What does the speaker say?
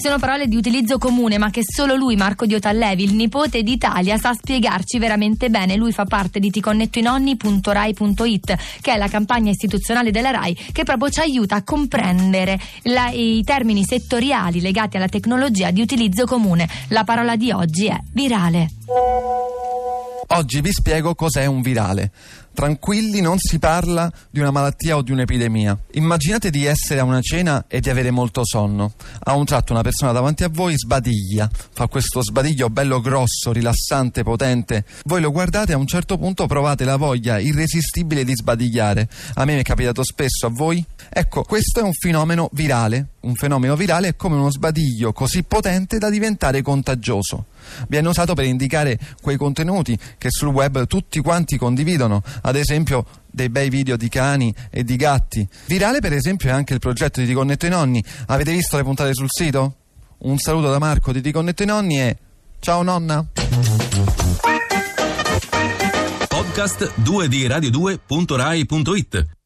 Sono parole di utilizzo comune, ma che solo lui, Marco Diotallevi, il nipote d'Italia, sa spiegarci veramente bene. Lui fa parte di ticonnettoinonni.rai.it, che è la campagna istituzionale della RAI, che proprio ci aiuta a comprendere la, i termini settoriali legati alla tecnologia di utilizzo comune. La parola di oggi è virale. Oggi vi spiego cos'è un virale. Tranquilli, non si parla di una malattia o di un'epidemia. Immaginate di essere a una cena e di avere molto sonno. A un tratto una persona davanti a voi sbadiglia, fa questo sbadiglio bello grosso, rilassante, potente. Voi lo guardate e a un certo punto provate la voglia irresistibile di sbadigliare. A me mi è capitato spesso, a voi? Ecco, questo è un fenomeno virale. Un fenomeno virale è come uno sbadiglio così potente da diventare contagioso. Viene usato per indicare quei contenuti che sul web tutti quanti condividono, ad esempio dei bei video di cani e di gatti. Virale per esempio è anche il progetto di Ti Connetto i Nonni. Avete visto le puntate sul sito? Un saluto da Marco di Ti Connetto i Nonni e ciao nonna! Podcast 2 di radio2.rai.it